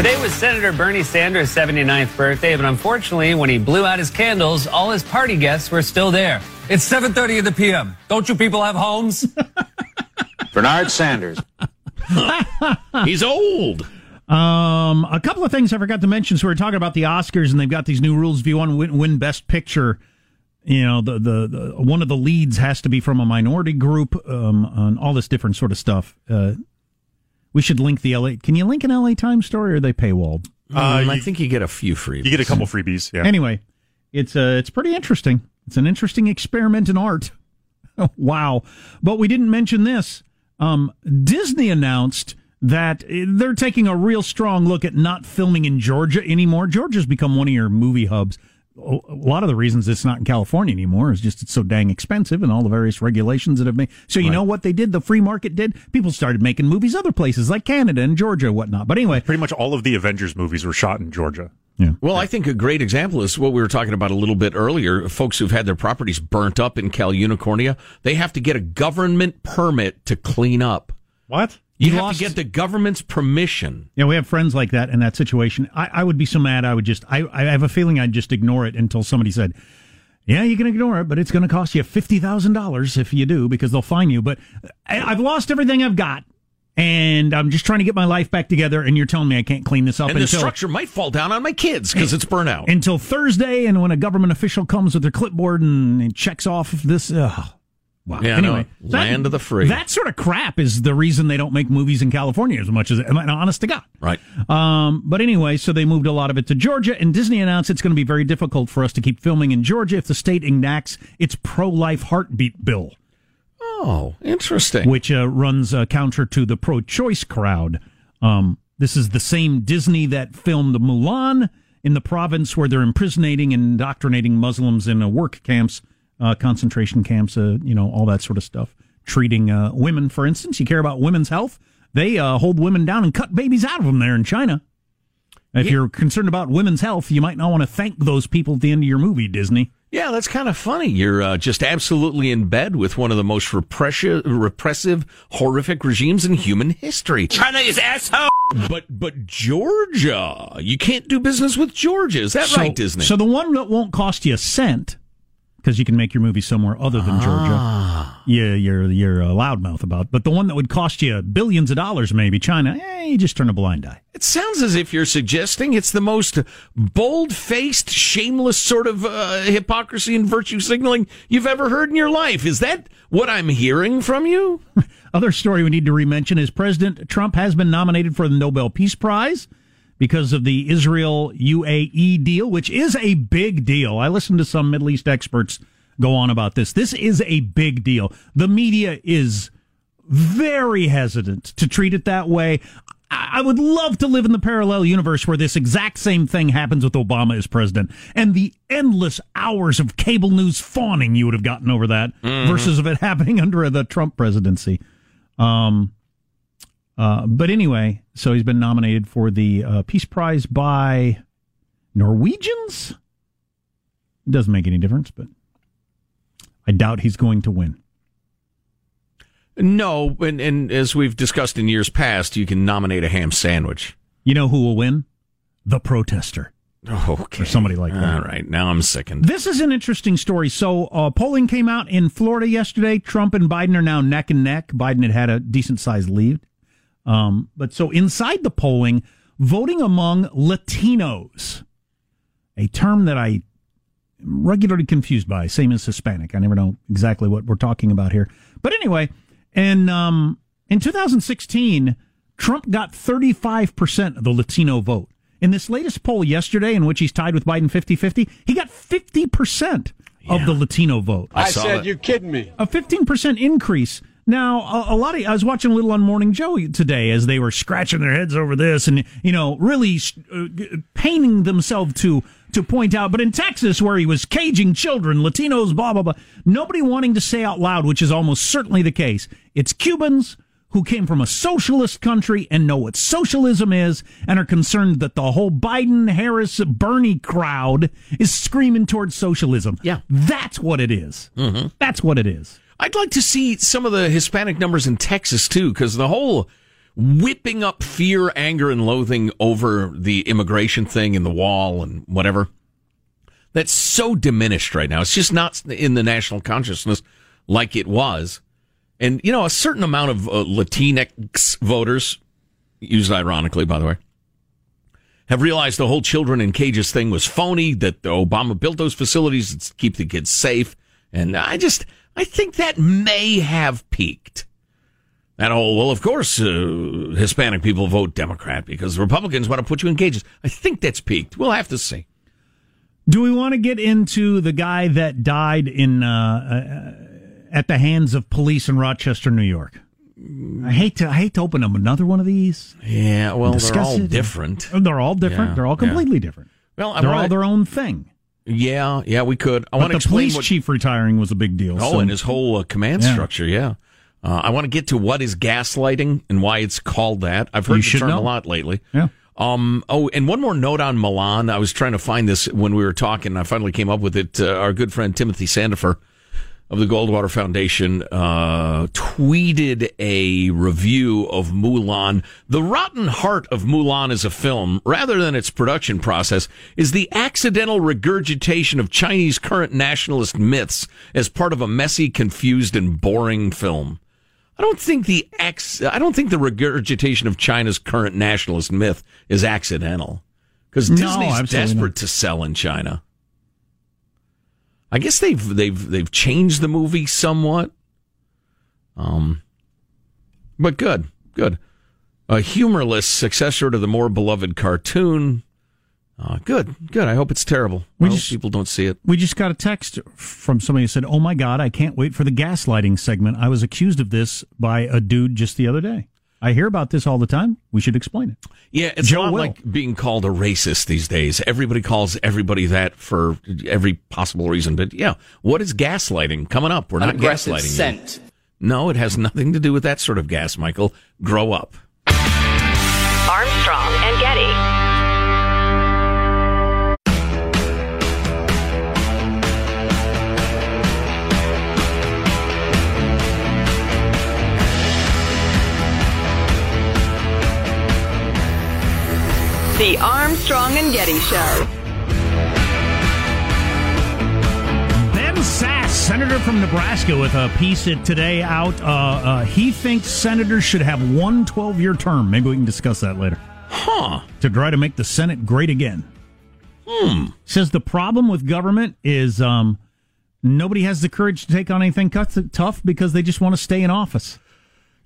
Today was Senator Bernie Sanders' 79th birthday, but unfortunately, when he blew out his candles, all his party guests were still there. It's 7:30 in the p.m. Don't you people have homes? Bernard Sanders. He's old. Um, a couple of things I forgot to mention. So we are talking about the Oscars, and they've got these new rules. If you want to win, win Best Picture, you know the, the, the one of the leads has to be from a minority group, um, and all this different sort of stuff. Uh, we should link the LA. Can you link an LA Times story, or are they paywalled? Uh, I think you get a few freebies. You get a couple freebies. Yeah. Anyway, it's uh, it's pretty interesting. It's an interesting experiment in art. wow! But we didn't mention this. Um, Disney announced that they're taking a real strong look at not filming in Georgia anymore. Georgia's become one of your movie hubs. A lot of the reasons it's not in California anymore is just it's so dang expensive and all the various regulations that have made. So you Right. know what they did? The free market did. People started making movies other places like Canada and Georgia and whatnot. But anyway, Pretty much all of the Avengers movies were shot in Georgia. Yeah. Well, I think a great example is what we were talking about a little bit earlier. Folks who've had their properties burnt up in Cal Unicornia, they have to get a government permit to clean up. What? You, You have lost- to get the government's permission. Yeah, we have friends like that in that situation. I, I would be so mad. I would just. I, I have a feeling I'd just ignore it until somebody said, "Yeah, you can ignore it, but it's going to cost you fifty thousand dollars if you do because they'll fine you." But I, I've lost everything I've got, and I'm just trying to get my life back together. And you're telling me I can't clean this up And the until structure might fall down on my kids because it's burnt out. until Thursday. And when a government official comes with their clipboard and, and checks off this, ugh. Wow. Yeah, anyway, no, land of the free. That sort of crap is the reason they don't make movies in California as much as. Honest to God? right. Um, but anyway, so they moved a lot of it to Georgia, and Disney announced it's going to be very difficult for us to keep filming in Georgia if the state enacts its pro-life heartbeat bill, Oh, interesting. which uh, runs uh, counter to the pro-choice crowd. Um, this is the same Disney that filmed Mulan in the province where they're imprisoning and indoctrinating Muslims in uh, work camps, uh, concentration camps, uh, you know, all that sort of stuff. Treating uh, women, for instance, you care about women's health. They uh, hold women down and cut babies out of them there in China. If Yeah. you're concerned about women's health, you might not want to thank those people at the end of your movie, Disney. Yeah, that's kind of funny. You're uh, just absolutely in bed with one of the most repressive, repressive, horrific regimes in human history. China is asshole. But but Georgia, you can't do business with Georgia. Is that so, right, Disney? So the one that won't cost you a cent because you can make your movie somewhere other than Ah. Georgia. Yeah, you're you're a loudmouth about. But the one that would cost you billions of dollars, maybe China, eh, you just turn a blind eye. It sounds as if you're suggesting it's the most bold faced, shameless sort of uh, hypocrisy and virtue signaling you've ever heard in your life. Is that what I'm hearing from you? Other story we need to remention is President Trump has been nominated for the Nobel Peace Prize because of the Israel UAE deal, which is a big deal. I listened to some Middle East experts go on about this. This is a big deal. The media is very hesitant to treat it that way. I would love to live in the parallel universe where this exact same thing happens with Obama as president and the endless hours of cable news fawning you would have gotten over that versus of it happening under the Trump presidency. Um, uh, but anyway, so he's been nominated for the uh, Peace Prize by Norwegians. It doesn't make any difference, but I doubt he's going to win. No, and, and as we've discussed in years past, you can nominate a ham sandwich. You know who will win? The protester. Okay. Or somebody like that. All right, now I'm sickened. This is an interesting story. So, uh, polling came out in Florida yesterday. Trump and Biden are now neck and neck. Biden had had a decent sized lead. Um, but so inside the polling, voting among Latinos, a term that I am regularly confused by, same as Hispanic. I never know exactly what we're talking about here. But anyway, and um, in 2016, Trump got 35% of the Latino vote. In this latest poll yesterday, in which he's tied with Biden 50 50, he got 50% of the Latino vote. I, said, that. you're kidding me. A 15% increase. Now, a, a lot of, I was watching a little on Morning Joe today as they were scratching their heads over this and, you know, really uh, painting themselves to, to point out. But in Texas, where he was caging children, Latinos, blah, blah, blah, nobody wanting to say out loud, which is almost certainly the case. It's Cubans who came from a socialist country and know what socialism is and are concerned that the whole Biden, Harris, Bernie crowd is screaming towards socialism. Yeah. That's what it is. Mm-hmm. That's what it is. I'd like to see some of the Hispanic numbers in Texas too, because the whole whipping up fear, anger, and loathing over the immigration thing and the wall and whatever. That's so diminished right now. It's just not in the national consciousness like it was. And, you know, a certain amount of uh, Latinx voters, used ironically, by the way, have realized the whole children in cages thing was phony, that Obama built those facilities to keep the kids safe. And I just, I think that may have peaked. That whole, well, of course, uh, Hispanic people vote Democrat because Republicans want to put you in cages. I think that's peaked. We'll have to see. Do we want to get into the guy that died in uh, uh, at the hands of police in Rochester, New York? I hate to I hate to open up another one of these. Yeah, well, they're all different. They're all different. Yeah, They're all yeah. completely different. Well, They're all their own thing. Yeah, yeah, we could. I want to the explain police what. chief retiring was a big deal. oh, so- and his whole uh, command Yeah. structure. Yeah, uh, I want to get to what is gaslighting and why it's called that. I've heard You the term know. a lot lately. yeah. Um. Oh, and one more note on Mulan. I was trying to find this when we were talking. I finally came up with it. Uh, our good friend Timothy Sandefur of the Goldwater Foundation uh, tweeted a review of Mulan. The rotten heart of Mulan as a film, rather than its production process, is the accidental regurgitation of Chinese current nationalist myths as part of a messy, confused, and boring film. I don't think the ex, I don't think the regurgitation of China's current nationalist myth is accidental because No, Disney's absolutely desperate not. to sell in China. I guess they've they've they've changed the movie somewhat. Um, but good, good. A humorless successor to the more beloved cartoon. Uh, good, good. I hope it's terrible. We I hope just- people don't see it. We just got a text from somebody who said, "Oh my God, I can't wait for the gaslighting segment. I was accused of this by a dude just the other day. I hear about this all the time. We should explain it." Yeah, it's Joe not will. like being called a racist these days. Everybody calls everybody that for every possible reason. But yeah, what is gaslighting? Coming up, we're not aggressive gaslighting. you. No, it has nothing to do with that sort of gas, Michael. Grow up. Armstrong and Getty. The Armstrong and Getty Show. Ben Sasse, senator from Nebraska, with a piece at today out. Uh, uh, he thinks senators should have one 12 year term. Maybe we can discuss that later. Huh. To try to make the Senate great again. Hmm. Says the problem with government is um, nobody has the courage to take on anything tough because they just want to stay in office.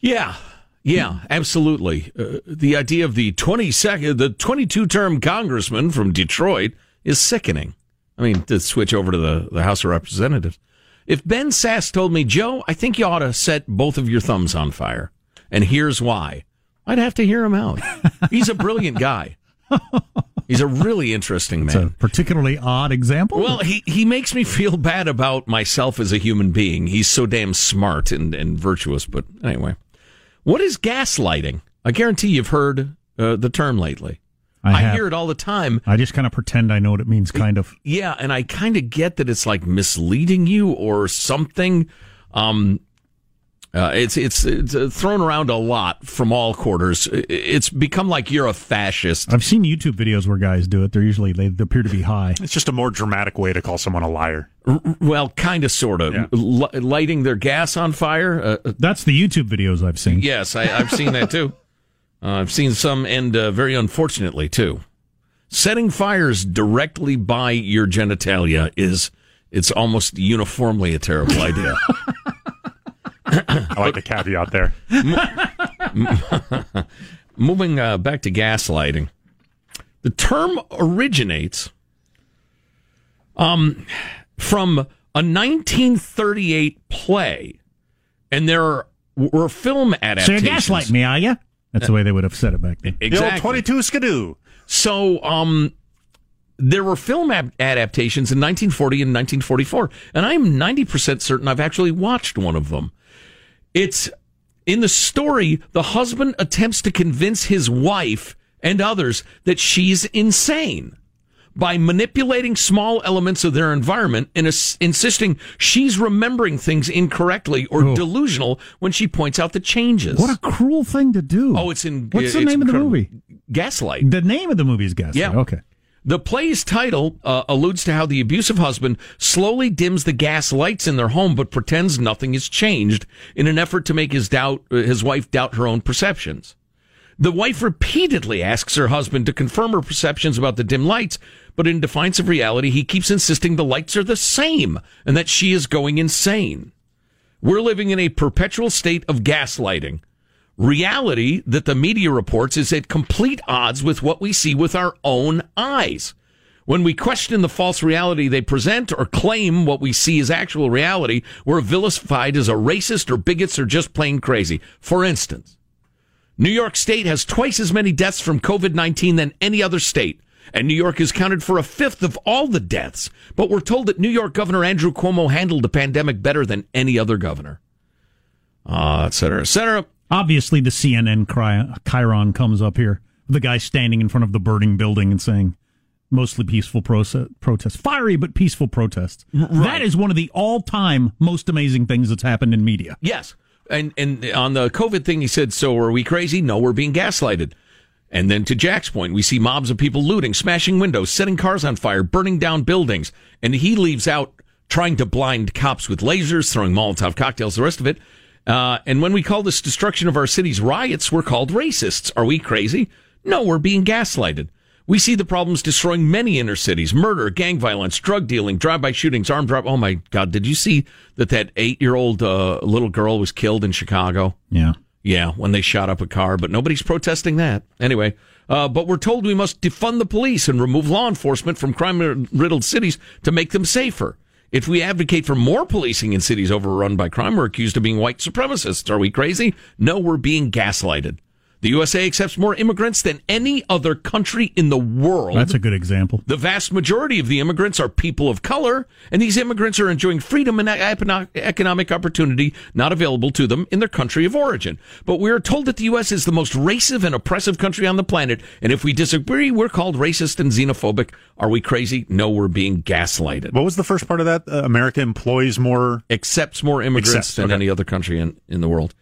Yeah. Yeah, absolutely. Uh, the idea of the 22nd, the 22 term congressman from Detroit is sickening. I mean, to switch over to the, the House of Representatives. If Ben Sasse told me, Joe, I think you ought to set both of your thumbs on fire, and here's why, I'd have to hear him out. He's a brilliant guy. He's a really interesting man. It's a particularly odd example. Well, he, he makes me feel bad about myself as a human being. He's so damn smart and, and virtuous. But anyway, what is gaslighting? I guarantee you've heard uh, the term lately. I, I hear it all the time. I just kind of pretend I know what it means, kind of. Yeah, and I kind of get that it's like misleading you or something. Um, uh, it's it's it's uh, thrown around a lot from all quarters. It's become like you're a fascist. I've seen YouTube videos where guys do it. They're usually they appear to be high. It's just a more dramatic way to call someone a liar. R- well, kind of, sort of, yeah. L- lighting their gas on fire. Uh, uh, That's the YouTube videos I've seen. Yes, I, have seen that too. Uh, I've seen some end uh, very unfortunately too. Setting fires directly by your genitalia is it's almost uniformly a terrible idea. I like the caveat there. Moving uh, back to gaslighting, the term originates um, from a 1938 play, and there were film adaptations. So you gaslight me, are you? That's the way they would have said it back then. Exactly. The 22 skidoo. So, um, there were film ab- adaptations in 1940 and 1944, and I'm 90% certain I've actually watched one of them. It's in the story, the husband attempts to convince his wife and others that she's insane by manipulating small elements of their environment and as- insisting she's remembering things incorrectly or oh. delusional when she points out the changes. What a cruel thing to do. Oh, it's in. What's the name of the movie? Gaslight. The name of the movie is Gaslight. Yeah. Okay. The play's title uh, alludes to how the abusive husband slowly dims the gas lights in their home, but pretends nothing has changed in an effort to make his doubt, uh, his wife doubt her own perceptions. The wife repeatedly asks her husband to confirm her perceptions about the dim lights, but in defiance of reality, he keeps insisting the lights are the same and that she is going insane. We're living in a perpetual state of gaslighting reality that the media reports is at complete odds with what we see with our own eyes. When we question the false reality they present or claim what we see as actual reality, we're vilified as a racist or bigots or just plain crazy. For instance, New York State has twice as many deaths from COVID 19 than any other state. And New York is counted for a fifth of all the deaths. But we're told that New York Governor Andrew Cuomo handled the pandemic better than any other governor. Uh, et cetera, et cetera. Obviously, the CNN chyron comes up here. The guy standing in front of the burning building and saying, mostly peaceful proce- protests. Fiery but peaceful protests. Uh, right. That is one of the all time most amazing things that's happened in media. Yes. And, and on the COVID thing, he said, So are we crazy? No, we're being gaslighted. And then to Jack's point, we see mobs of people looting, smashing windows, setting cars on fire, burning down buildings. And he leaves out trying to blind cops with lasers, throwing Molotov cocktails, the rest of it. Uh, and when we call this destruction of our cities riots, we're called racists. Are we crazy? No, we're being gaslighted. We see the problems destroying many inner cities: murder, gang violence, drug dealing, drive-by shootings, armed robbery. Oh my God! Did you see that that eight-year-old uh, little girl was killed in Chicago? Yeah, yeah, when they shot up a car, but nobody's protesting that anyway. Uh, but we're told we must defund the police and remove law enforcement from crime-riddled cities to make them safer. If we advocate for more policing in cities overrun by crime, we're accused of being white supremacists. Are we crazy? No, we're being gaslighted. The USA accepts more immigrants than any other country in the world. That's a good example. The vast majority of the immigrants are people of color, and these immigrants are enjoying freedom and economic opportunity not available to them in their country of origin. But we are told that the U.S. is the most racist and oppressive country on the planet, and if we disagree, we're called racist and xenophobic. Are we crazy? No, we're being gaslighted. What was the first part of that? Uh, America employs more, accepts more immigrants accepts, than okay. any other country in, in the world.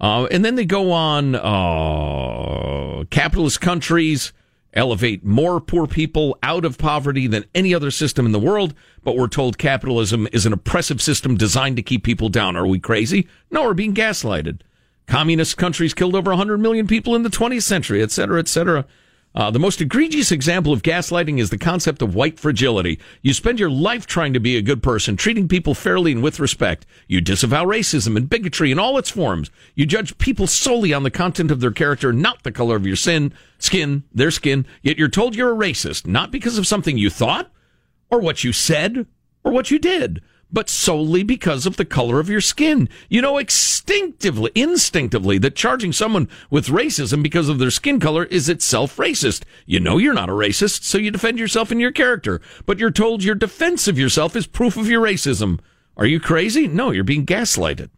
Uh, and then they go on uh, capitalist countries elevate more poor people out of poverty than any other system in the world, but we're told capitalism is an oppressive system designed to keep people down. Are we crazy? No, we're being gaslighted. Communist countries killed over 100 million people in the 20th century, et cetera, et cetera. Uh, the most egregious example of gaslighting is the concept of white fragility. You spend your life trying to be a good person, treating people fairly and with respect. You disavow racism and bigotry in all its forms. You judge people solely on the content of their character, not the color of your sin, skin, their skin. Yet you're told you're a racist, not because of something you thought, or what you said, or what you did, but solely because of the color of your skin. You know instinctively, instinctively that charging someone with racism because of their skin color is itself racist. You know you're not a racist, so you defend yourself and your character, but you're told your defense of yourself is proof of your racism. Are you crazy? No, you're being gaslighted.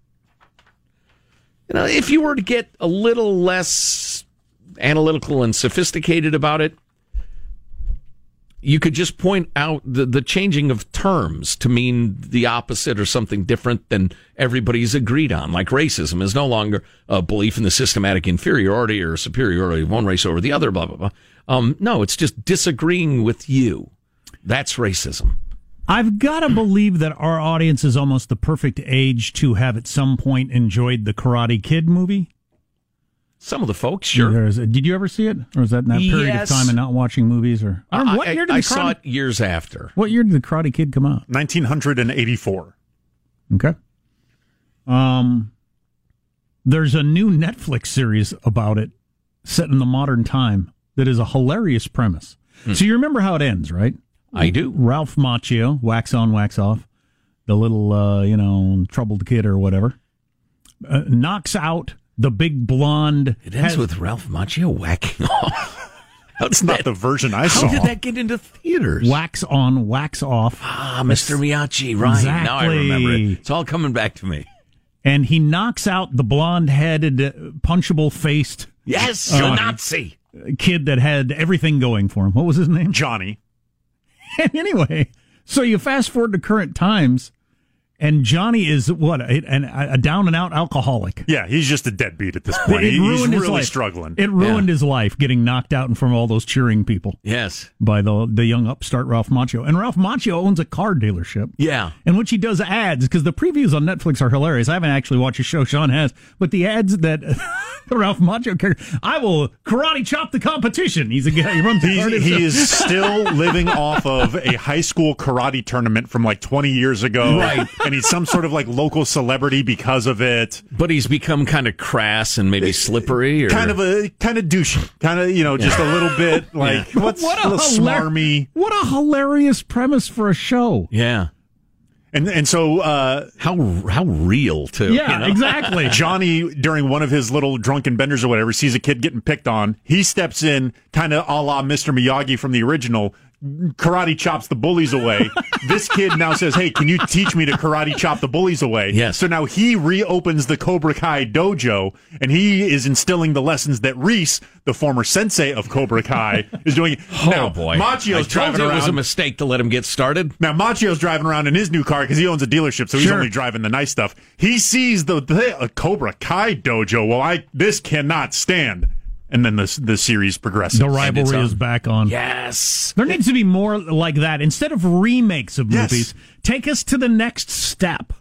You know, if you were to get a little less analytical and sophisticated about it, you could just point out the, the changing of terms to mean the opposite or something different than everybody's agreed on. Like racism is no longer a belief in the systematic inferiority or superiority of one race over the other, blah, blah, blah. Um, no, it's just disagreeing with you. That's racism. I've got to believe that our audience is almost the perfect age to have at some point enjoyed the Karate Kid movie. Some of the folks, sure. Did you ever see it, or was that in that period Yes. of time and not watching movies? Or I know, what year did I the saw it years after. What year did the Karate Kid come out? 1984. Okay. Um, there's a new Netflix series about it, set in the modern time, that is a hilarious premise. So you remember how it ends, right? I do. Ralph Macchio, wax on, wax off, the little, uh, you know, troubled kid or whatever, uh, knocks out the big blonde. It ends has- with Ralph Macchio whacking off. That's not the version I How saw. How did that get into theaters? wax on, wax off. Ah, Mr. Miyagi, right. Now I remember it. It's all coming back to me. And he knocks out the blonde headed, uh, punchable faced Yes, Uh, Nazi. kid that had everything going for him. What was his name? Johnny. And anyway, so you fast forward to current times, and Johnny is what a, an- a down and out alcoholic. Yeah, he's just a deadbeat at this point. It He- he's really life. struggling. It ruined his life getting knocked out in front of all those cheering people Yes. by the the young upstart Ralph Macchio. And Ralph Macchio owns a car dealership. Yeah. In which he does ads because the previews on Netflix are hilarious. I haven't actually watched the show, Sean has, but the ads that the Ralph Macchio character, I will karate chop the competition. He's a guy, he runs He's, he is still living off of a high school karate tournament from like 20 years ago. Right. And he's some sort of like local celebrity because of it. But he's become kind of crass and maybe slippery or Kind of a kind of douchey. Kind of, you know, just a little bit like what's What a a hilar- smarmy. What a hilarious premise for a show. Yeah. And and so uh How how real too. Yeah, you know? exactly. Johnny, during one of his little drunken benders or whatever, sees a kid getting picked on. He steps in, kind of a la Mr. Miyagi from the original, karate chops the bullies away. this kid now says, Hey, can you teach me to karate chop the bullies away? Yes. So now he reopens the Cobra Kai dojo and he is instilling the lessons that Reese, the former sensei of Cobra Kai, is doing. Oh now, boy. Macchio's I told driving you around. it was a mistake to let him get started. Now Macchio's driving around in his new car because he owns a dealership, so he's Sure. only driving the nice stuff. He sees the, the a Cobra Kai dojo. Well, I this cannot stand. And then the the series progresses. The rivalry on. is back on. Yes. There needs to be more like that. Instead of remakes of Yes. movies, take us to the next step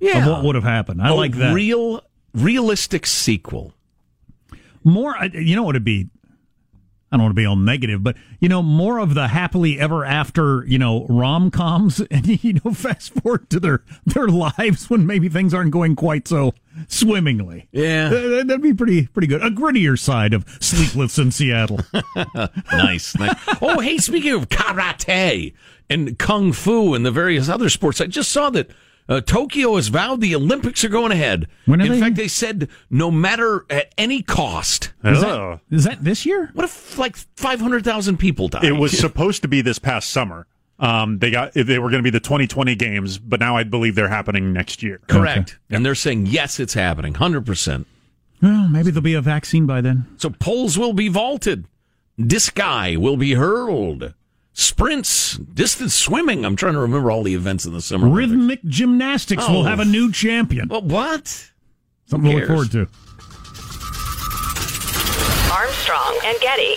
Yeah. of what would have happened. I A like that. Real realistic sequel. more, uh, you know what it'd be? I don't want to be all negative, but you know, more of the happily ever after, you know, rom coms, and you know, fast forward to their their lives when maybe things aren't going quite so swimmingly. Yeah. That'd be pretty pretty good. A grittier side of Sleepless in Seattle. nice, nice. Oh, hey, speaking of karate and kung fu and the various other sports, I just saw that uh, Tokyo has vowed the Olympics are going ahead. When are In they? fact, they said no matter at any cost. Is Oh. that, is that this year? What if like five hundred thousand people died? It was supposed to be this past summer. Um, they got they were going to be the 2020 games, but now I believe they're happening next year. correct, and they're saying yes, it's happening, hundred percent. Well, maybe there'll be a vaccine by then. So poles will be vaulted, disci will be hurled, sprints, distance swimming. I'm trying to remember all the events in the summer. Olympics. Rhythmic gymnastics will Oh. have a oh. new champion. Well, what? Something to look forward to. Armstrong and Getty.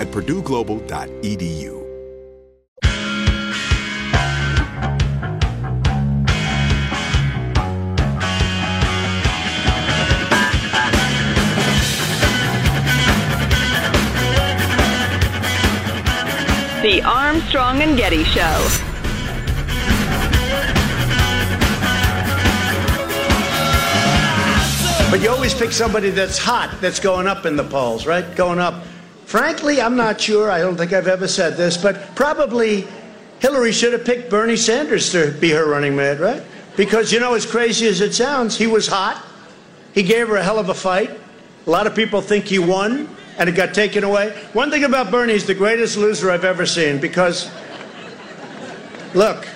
at purdueglobal.edu. The Armstrong and Getty Show. But you always pick somebody that's hot, that's going up in the polls, right? Going up. Frankly, I'm not sure. I don't think I've ever said this, but probably Hillary should have picked Bernie Sanders to be her running mate, right? Because, you know, as crazy as it sounds, he was hot. He gave her a hell of a fight. A lot of people think he won, and it got taken away. One thing about Bernie, he's the greatest loser I've ever seen because, look,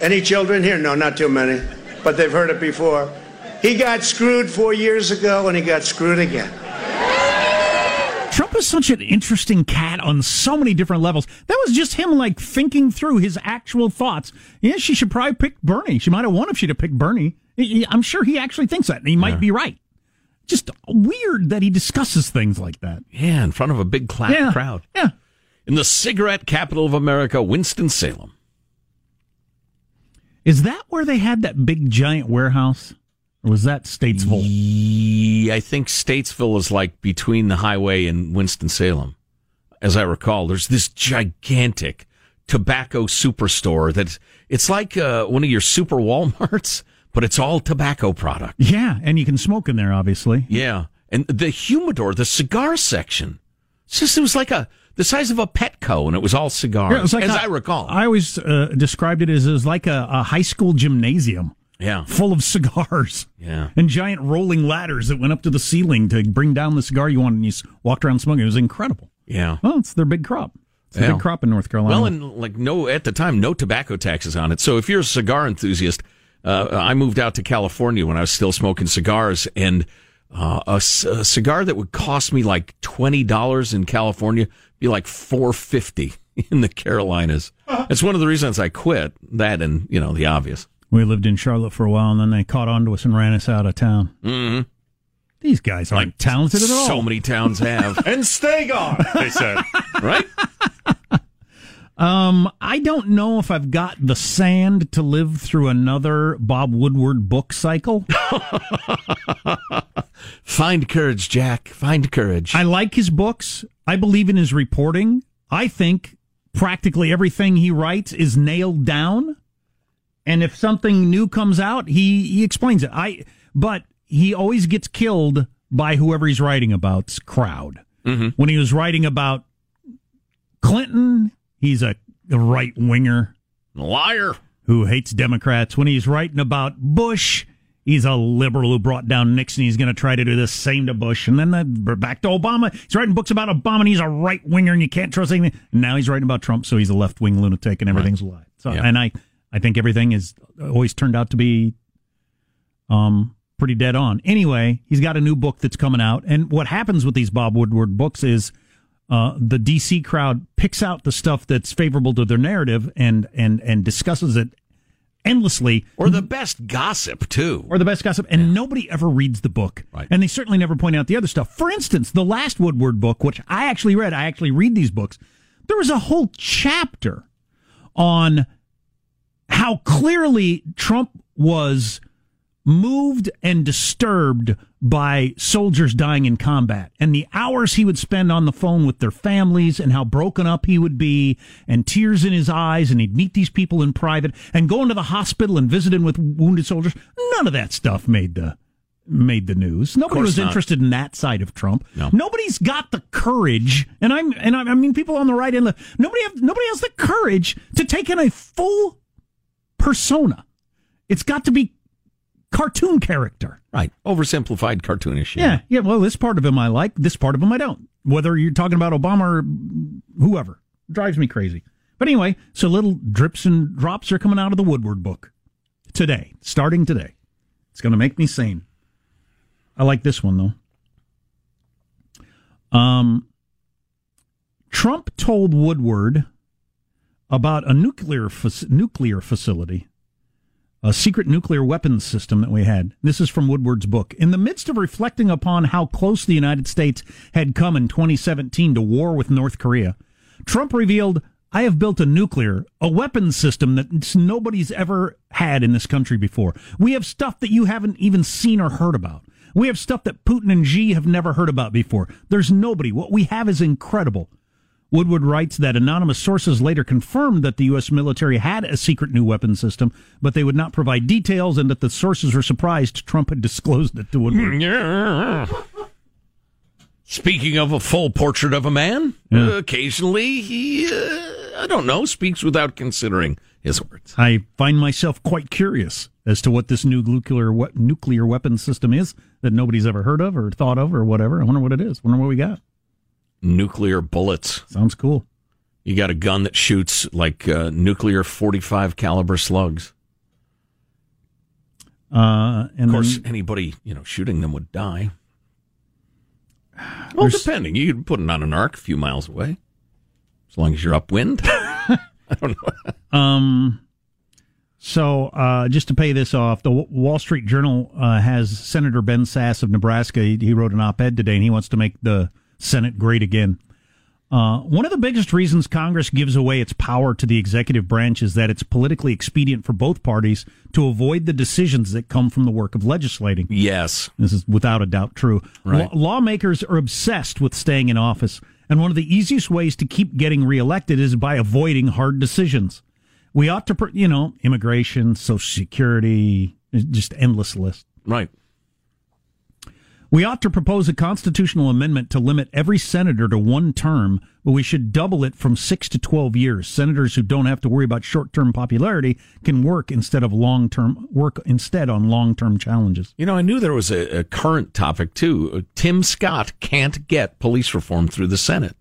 any children here? No, not too many, but they've heard it before. He got screwed four years ago, and he got screwed again. Is such an interesting cat on so many different levels. That was just him like thinking through his actual thoughts. Yeah, she should probably pick Bernie. She might have won if she'd have picked Bernie. I'm sure he actually thinks that, and he might Yeah. be right. Just weird that he discusses things like that. Yeah, in front of a big clap Yeah. crowd. Yeah. In the cigarette capital of America, Winston-Salem. Is that where they had that big giant warehouse? Was that Statesville? Yeah, I think Statesville is like between the highway and Winston-Salem. As I recall, there's this gigantic tobacco superstore that it's like uh, one of your super Walmarts, but it's all tobacco product. Yeah, and you can smoke in there, obviously. Yeah. And the humidor, the cigar section, it's just, it was like a, the size of a Petco and it was all cigars. Yeah, it was like as a- I recall. I always uh, described it as, as like a, a high school gymnasium. Yeah. Full of cigars. Yeah. And giant rolling ladders that went up to the ceiling to bring down the cigar you wanted and you walked around smoking. It was incredible. Yeah. Well, it's their big crop. It's a Yeah. big crop in North Carolina. Well, and like no, at the time, no tobacco taxes on it. So if you're a cigar enthusiast, uh, I moved out to California when I was still smoking cigars, and uh, a, c- a cigar that would cost me like twenty dollars in California be like four fifty in the Carolinas. It's one of the reasons I quit. That and you know the obvious. We lived in Charlotte for a while and then they caught on to us and ran us out of town. Mm-hmm. These guys aren't talented at all. So many towns have, and stay gone, they said. right? Um, I don't know if I've got the sand to live through another Bob Woodward book cycle. Find courage, Jack. Find courage. I like his books. I believe in his reporting. I think practically everything he writes is nailed down. And if something new comes out, he, he explains it. I, but he always gets killed by whoever he's writing about's crowd. Mm-hmm. When he was writing about Clinton, he's a, a right winger. Liar. Who hates Democrats. When he's writing about Bush, he's a liberal who brought down Nixon. He's going to try to do the same to Bush. And then the, back to Obama. He's writing books about Obama and he's a right winger and you can't trust anything. And now he's writing about Trump, so he's a left wing lunatic and everything's right. a lie. So, yeah. and I, I think everything is always turned out to be, um, pretty dead on. Anyway, he's got a new book that's coming out. And what happens with these Bob Woodward books is, uh, the DC crowd picks out the stuff that's favorable to their narrative and and and discusses it endlessly. Or the best gossip too. Or the best gossip, and yeah. nobody ever reads the book. Right. And they certainly never point out the other stuff. For instance, the last Woodward book, which I actually read, I actually read these books. There was a whole chapter on how clearly Trump was moved and disturbed by soldiers dying in combat and the hours he would spend on the phone with their families and how broken up he would be and tears in his eyes and he'd meet these people in private and go into the hospital and visiting with wounded soldiers none of that stuff made the made the news nobody was not. interested in that side of trump no. nobody's got the courage and i'm and i mean people on the right end nobody have nobody has the courage to take in a full persona it's got to be cartoon character. Right. Oversimplified cartoonish. Yeah. yeah. Yeah. Well, this part of him I like. This part of him I don't. Whether you're talking about Obama or whoever drives me crazy. But anyway, so little drips and drops are coming out of the Woodward book today, starting today. It's going to make me sane. I like this one though. Um, Trump told Woodward about a nuclear nuclear facility a secret nuclear weapons system that we had. This is from Woodward's book. In the midst of reflecting upon how close the United States had come in 2017 to war with North Korea, Trump revealed, I have built a nuclear, a weapons system that nobody's ever had in this country before. We have stuff that you haven't even seen or heard about. We have stuff that Putin and Xi have never heard about before. There's nobody. What we have is incredible. Woodward writes that anonymous sources later confirmed that the U.S. military had a secret new weapon system, but they would not provide details, and that the sources were surprised Trump had disclosed it to Woodward. Yeah. Speaking of a full portrait of a man, yeah. uh, occasionally he, uh, I don't know, speaks without considering his words. I find myself quite curious as to what this new nuclear we- nuclear weapon system is that nobody's ever heard of or thought of or whatever. I wonder what it is. I wonder what we got nuclear bullets. Sounds cool. You got a gun that shoots like uh, nuclear 45 caliber slugs. Uh, of course, then, anybody you know shooting them would die. Well, depending, you could put it on an arc a few miles away, as long as you're upwind. I don't know. um. So, uh, just to pay this off, the Wall Street Journal uh, has Senator Ben Sasse of Nebraska. He, he wrote an op-ed today, and he wants to make the Senate great again. Uh, one of the biggest reasons Congress gives away its power to the executive branch is that it's politically expedient for both parties to avoid the decisions that come from the work of legislating. Yes. This is without a doubt true. Right. lawmakers are obsessed with staying in office, and one of the easiest ways to keep getting reelected is by avoiding hard decisions. We ought to, you know, immigration, Social Security, just endless list. Right. We ought to propose a constitutional amendment to limit every senator to one term, but we should double it from six to 12 years. Senators who don't have to worry about short term popularity can work instead of long term, work instead on long term challenges. You know, I knew there was a, a current topic too. Tim Scott can't get police reform through the Senate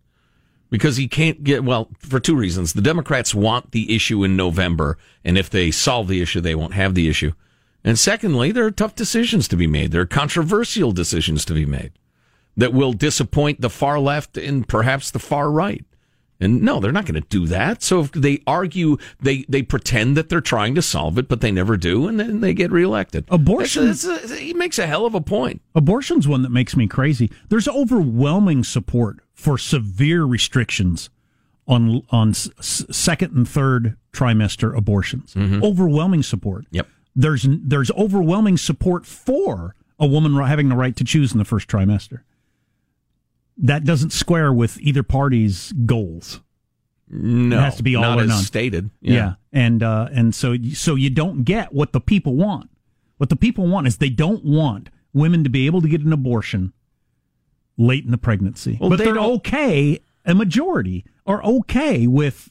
because he can't get well for two reasons. The Democrats want the issue in November, and if they solve the issue, they won't have the issue. And secondly, there are tough decisions to be made. There are controversial decisions to be made that will disappoint the far left and perhaps the far right. And no, they're not going to do that. So if they argue, they, they pretend that they're trying to solve it, but they never do, and then they get reelected. Abortion. It's, it's a, he makes a hell of a point. Abortion's one that makes me crazy. There's overwhelming support for severe restrictions on on s- second and third trimester abortions. Mm-hmm. Overwhelming support. Yep. There's there's overwhelming support for a woman having the right to choose in the first trimester. That doesn't square with either party's goals. No, it has to be all or none. stated. Yeah, and uh, and so so you don't get what the people want. What the people want is they don't want women to be able to get an abortion late in the pregnancy, Well, but they they're don't- okay. A majority are okay with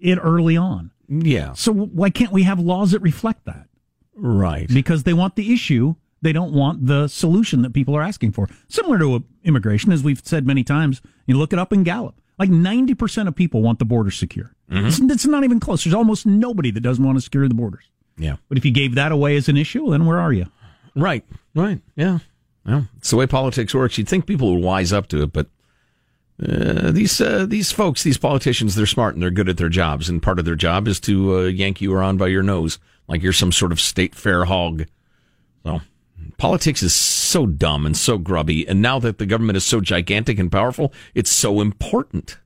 it early on. Yeah. So why can't we have laws that reflect that? Right. Because they want the issue. They don't want the solution that people are asking for. Similar to immigration, as we've said many times. You look it up in Gallup. Like 90% of people want the border secure. Mm-hmm. It's, it's not even close. There's almost nobody that doesn't want to secure the borders. Yeah. But if you gave that away as an issue, then where are you? Right. Right. Yeah. Well, it's the way politics works. You'd think people would wise up to it, but uh, these uh, these folks, these politicians, they're smart and they're good at their jobs, and part of their job is to uh, yank you around by your nose like you're some sort of state fair hog. So politics is so dumb and so grubby, and now that the government is so gigantic and powerful, it's so important.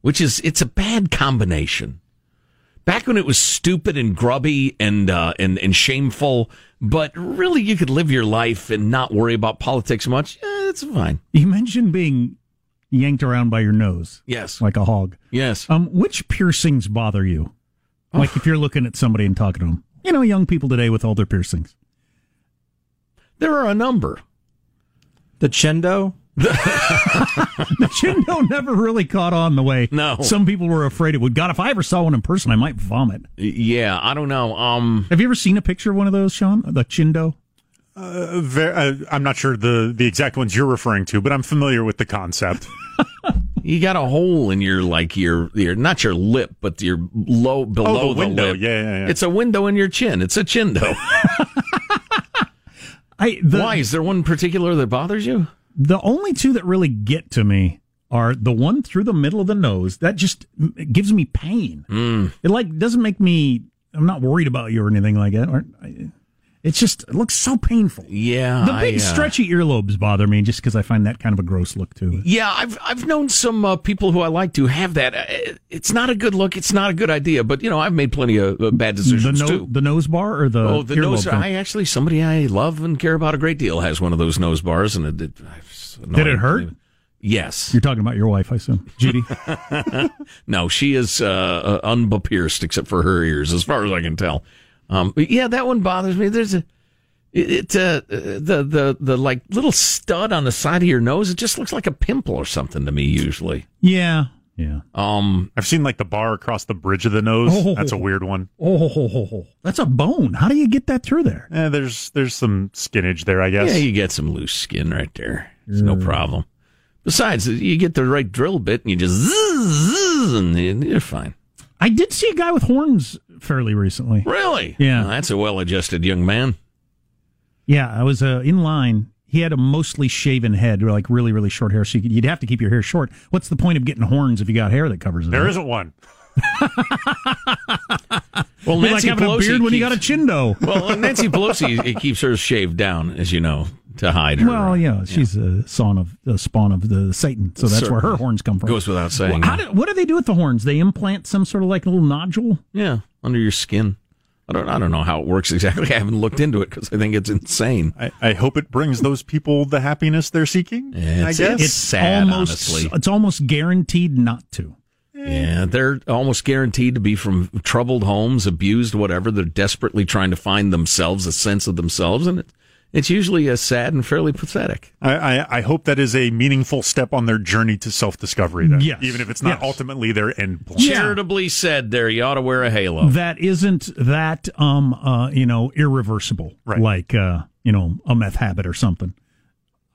Which is it's a bad combination. Back when it was stupid and grubby and uh, and and shameful, but really you could live your life and not worry about politics much. Eh, it's fine. You mentioned being yanked around by your nose. Yes. Like a hog. Yes. Um, which piercings bother you? Like if you're looking at somebody and talking to them. You know, young people today with all their piercings. There are a number. The Chindo? the Chindo never really caught on the way No. some people were afraid it would. God, if I ever saw one in person, I might vomit. Yeah, I don't know. Um, Have you ever seen a picture of one of those, Sean? The Chindo? Uh, ver- uh, I'm not sure the, the exact ones you're referring to, but I'm familiar with the concept. You got a hole in your like your your not your lip, but your low below Oh, the window. lip. Yeah, yeah, yeah. It's a window in your chin. It's a chindo. I, the, Why is there one particular that bothers you? The only two that really get to me are the one through the middle of the nose. That just gives me pain. Mm. It like doesn't make me. I'm not worried about you or anything like that. Or, I, it's just it looks so painful. Yeah, The big I, uh, stretchy earlobes bother me just because I find that kind of a gross look too. Yeah, I've I've known some uh, people who I like to have that. Uh, It's not a good look. It's not a good idea. But you know, I've made plenty of uh, bad The, decisions no, too. the nose bar or the oh, the earlobe nose. thing? I actually somebody I love and care about a great deal has one of those nose bars, and it, it it's Did it hurt? Yes. You're talking about your wife, I assume, Judy. no, she is uh, uh, unpierced except for her ears, as far as I can tell. Um, but yeah, that one bothers me. There's a it, it uh, the the the like little stud on the side of your nose. It just looks like a pimple or something to me. Usually, yeah, yeah. Um, I've seen like the bar across the bridge of the nose. Oh. That's a weird one. Oh, ho, ho, ho. that's a bone. How do you get that through there? Eh, there's there's some skinage there, I guess. yeah, you get some loose skin right there. It's no problem. Besides, you get the right drill bit and you just zzz, zzz, and you're fine. I did see a guy with horns fairly recently. Really? Yeah. Well, that's a well-adjusted young man. Yeah, I was uh, in line. He had a mostly shaven head, like really, really short hair. So you could, you'd have to keep your hair short. What's the point of getting horns if you got hair that covers it? There up? isn't one. Well, Be like Nancy having Pelosi a beard when you got a chindo. Well, Nancy Pelosi it keeps hers shaved down, as you know, to hide her. Well, yeah, she's a son of a spawn of the Satan, so that's where her horns come from. Goes without saying. Well, how do, what do they do with the horns? They implant some sort of like little nodule. yeah, under your skin. I don't. I don't know how it works exactly. I haven't looked into it because I think it's insane. I, I hope it brings those people the happiness they're seeking. I It's, guess it's sad, almost, honestly. It's almost guaranteed not to. Yeah, they're almost guaranteed to be from troubled homes, abused, whatever. They're desperately trying to find themselves, a sense of themselves, and it, it's usually a sad and fairly pathetic. I, I, I hope that is a meaningful step on their journey to self discovery. Yes. Even if it's not Yes. ultimately their end point. Charitably said, there you ought to wear a halo. That isn't that um uh you know irreversible Right. like uh you know a meth habit or something.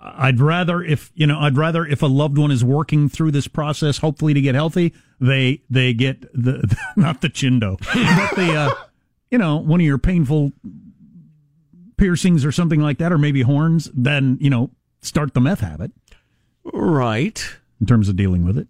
I'd rather if you know I'd rather if a loved one is working through this process, hopefully to get healthy, they they get the not the chindo, but the uh, you know one of your painful piercings or something like that, or maybe horns. Then you know start the meth habit Right. in terms of dealing with it.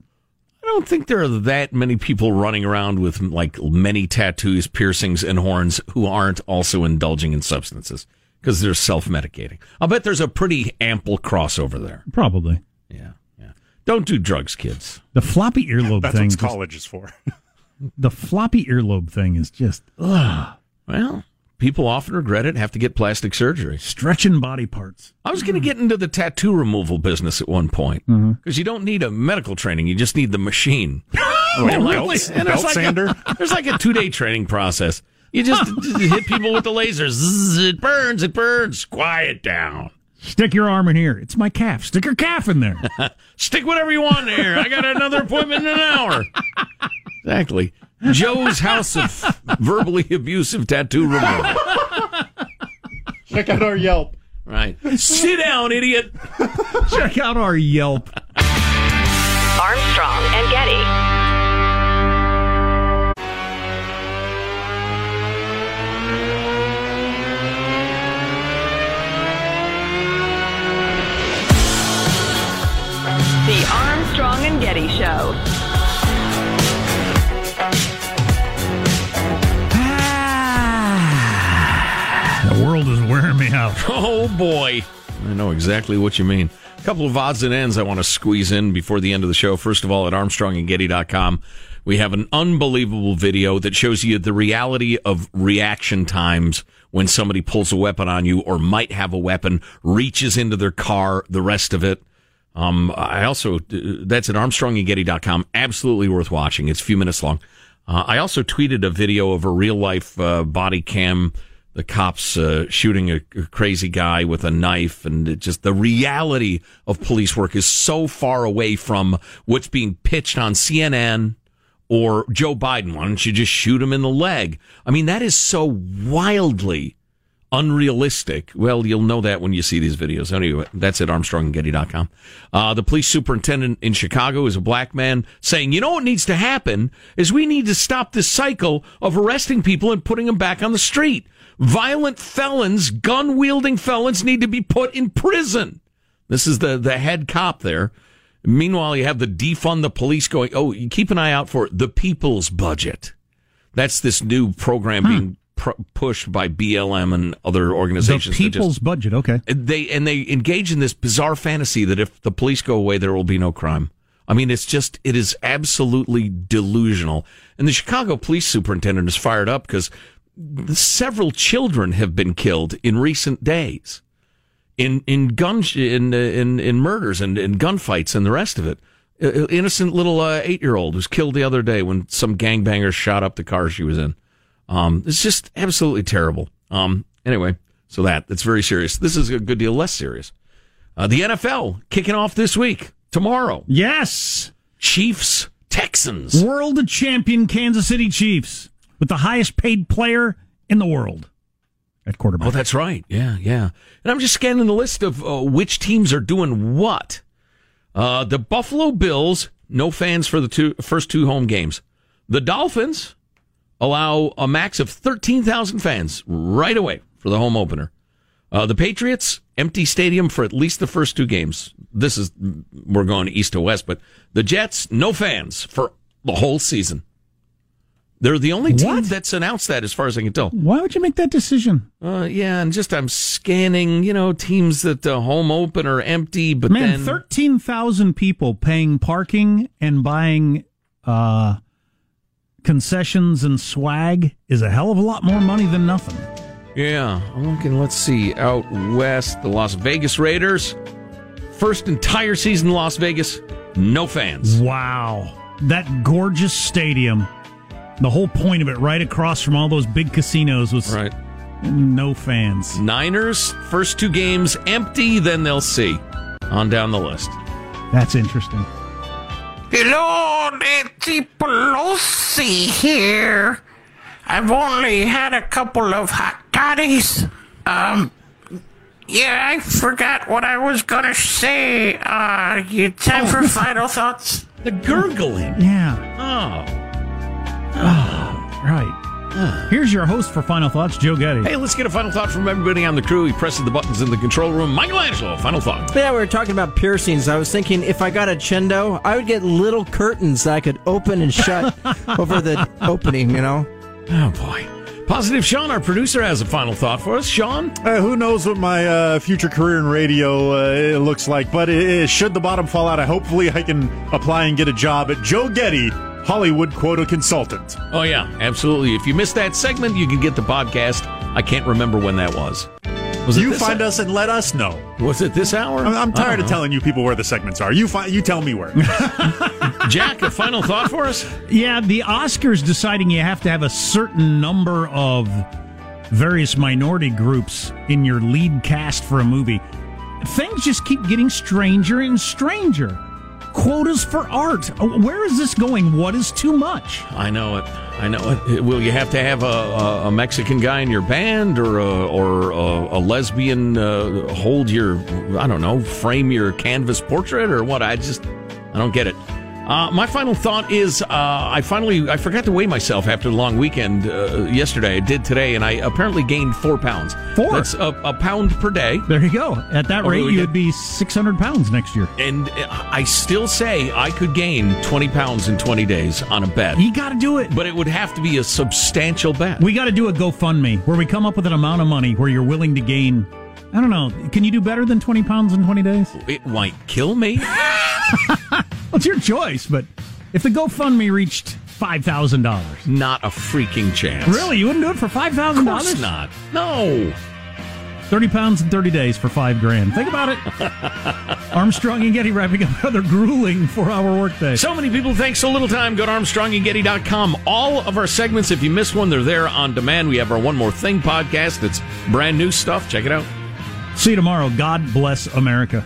I don't think there are that many people running around with like many tattoos, piercings, and horns who aren't also indulging in substances because they're self medicating. I'll bet there's a pretty ample crossover there. Probably. Yeah, yeah. Don't do drugs, kids. The floppy earlobe That's thing. what college is for. the floppy earlobe thing is just ugh. Well, people often regret it, have to get plastic surgery. Stretching body parts. I was going to get into the tattoo removal business at one point mm-hmm. because you don't need a medical training; you just need the machine. Oh, and like- belt- and belt there's like sander? A, there's like a two day training process. You just, just hit people with the lasers. Zzz, it burns. It burns. Quiet down. Stick your arm in here. It's my calf. Stick your calf in there. Stick whatever you want there. I got another appointment in an hour. Exactly. Joe's house of verbally abusive tattoo removal. Check out our Yelp. Right. Sit down, idiot. Check out our Yelp. Armstrong and Getty. The Armstrong and Getty Show. Me out. Oh boy. I know exactly what you mean. A couple of odds and ends I want to squeeze in before the end of the show. First of all, at armstrongandgetty.com, we have an unbelievable video that shows you the reality of reaction times when somebody pulls a weapon on you or might have a weapon, reaches into their car, the rest of it. Um, I also, that's at armstrongandgetty.com. Absolutely worth watching. It's a few minutes long. Uh, I also tweeted a video of a real life uh, body cam, the cops uh, shooting a, a crazy guy with a knife, and just the reality of police work is so far away from what's being pitched on CNN or Joe Biden. Why don't you just shoot him in the leg? I mean, that is so wildly unrealistic. Well, you'll know that when you see these videos. Anyway, that's at armstrongandgetty.com. Uh, the police superintendent in Chicago is a black man saying, you know what needs to happen is we need to stop this cycle of arresting people and putting them back on the street. Violent felons, gun wielding felons need to be put in prison. This is the, the head cop there. Meanwhile, you have the defund the police going, oh, you keep an eye out for the people's budget. That's this new program being pr- pushed by BLM and other The organizations. just- people's budget. Okay. they and they engage in this bizarre fantasy that if the police go away, there will be no crime. I mean, it's just it is absolutely delusional. And the Chicago police superintendent is fired up because several children have been killed in recent days in in gun in in in murders and in gunfights and the rest of it. Innocent little uh, eight year old was killed the other day when some gangbangers shot up the car she was in. Um, it's just absolutely terrible. Um, anyway, so that that's very serious. This is a good deal less serious. Uh, the NFL kicking off this week tomorrow. Yes. Chiefs Texans. World champion Kansas City Chiefs with the highest paid player in the world at quarterback. Oh, that's right. Yeah, yeah. And I'm just scanning the list of uh, which teams are doing what. Uh, the Buffalo Bills, no fans for the two, first two home games. The Dolphins allow a max of 13,000 fans right away for the home opener. Uh, the Patriots, empty stadium for at least the first two games. This is, we're going east to west, but the Jets, no fans for the whole season. They're the only team What? that's announced that, as far as I can tell. Why would you make that decision? Uh, yeah, and just I'm scanning, you know, teams that uh, home open are empty, but Man, then 13,000 people paying parking and buying uh, concessions and swag is a hell of a lot more money than nothing. yeah, I'm looking. Let's see, out west, the Las Vegas Raiders, first entire season in Las Vegas, no fans. Wow. That gorgeous stadium. The whole point of it, right across from all those big casinos, was Right. no fans. Niners, first two games empty, then they'll see. On down the list. That's interesting. Hello, Nancy Pelosi here. I've only had a couple of hot toddies. Um, yeah, I forgot what I was gonna say. Uh, you time for final thoughts? The gurgling. Yeah. Oh. Right. Here's your host for Final Thoughts, Joe Getty. Hey, let's get a final thought from everybody on the crew. He presses the buttons in the control room. Michelangelo, final thought. Yeah, we were talking about piercings. I was thinking if I got a chindo, I would get little curtains that I could open and shut over the opening, you know? Oh, boy. Positive Sean, our producer, has a final thought for us. Sean? Uh, who knows what my uh, future career in radio uh, looks like, but uh, should the bottom fall out, I hopefully I can apply and get a job at Joe Getty, Hollywood quota consultant. Oh, yeah, absolutely. If you missed that segment, you can get the podcast. I can't remember when that was. Was you find hour? us and let us know. Was it this hour? I'm, I'm tired of know. telling you people where the segments are. You find, you tell me where. Jack, a final thought for us? Yeah, the Oscars deciding you have to have a certain number of various minority groups in your lead cast for a movie. Things just keep getting stranger and stranger. Quotas for art. Where is this going? What is too much? I know it. I know it. Will you have to have a, a, a Mexican guy in your band, or a, or a, a lesbian uh, hold your I don't know frame your canvas portrait, or what? I just I don't get it. Uh, my final thought is uh, I finally I forgot to weigh myself after the long weekend uh, yesterday. I did today, and I apparently gained four pounds. Four? That's a, a pound per day. There you go. At that Over rate, you would be 600 pounds next year. And I still say I could gain 20 pounds in 20 days on a bet. You got to do it. But it would have to be a substantial bet. We got to do a GoFundMe where we come up with an amount of money where you're willing to gain. I don't know. Can you do better than 20 pounds in 20 days? It might kill me. Well, it's your choice, but if the GoFundMe reached $5,000. Not a freaking chance. Really? You wouldn't do it for $5,000? Of course not. No. 30 pounds in 30 days for five grand. Think about it. Armstrong and Getty wrapping up another grueling four hour workday. So many people think so little time. Go to ArmstrongandGetty.com. All of our segments, if you miss one, they're there on demand. We have our One More Thing podcast that's brand new stuff. Check it out. See you tomorrow. God bless America.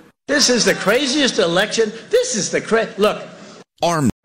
This is the craziest election. This is the cra- look. Arm.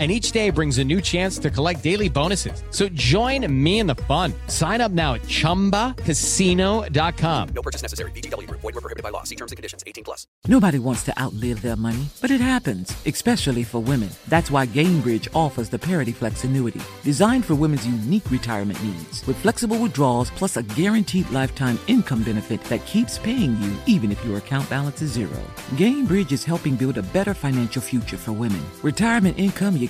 And each day brings a new chance to collect daily bonuses. So join me in the fun. Sign up now at chumbacasino.com. No purchase necessary. VGW Group. Void were prohibited by law. See terms and conditions. 18 plus. Nobody wants to outlive their money, but it happens, especially for women. That's why Gainbridge offers the Parity Flex annuity, designed for women's unique retirement needs, with flexible withdrawals plus a guaranteed lifetime income benefit that keeps paying you even if your account balance is zero. Gainbridge is helping build a better financial future for women. Retirement income you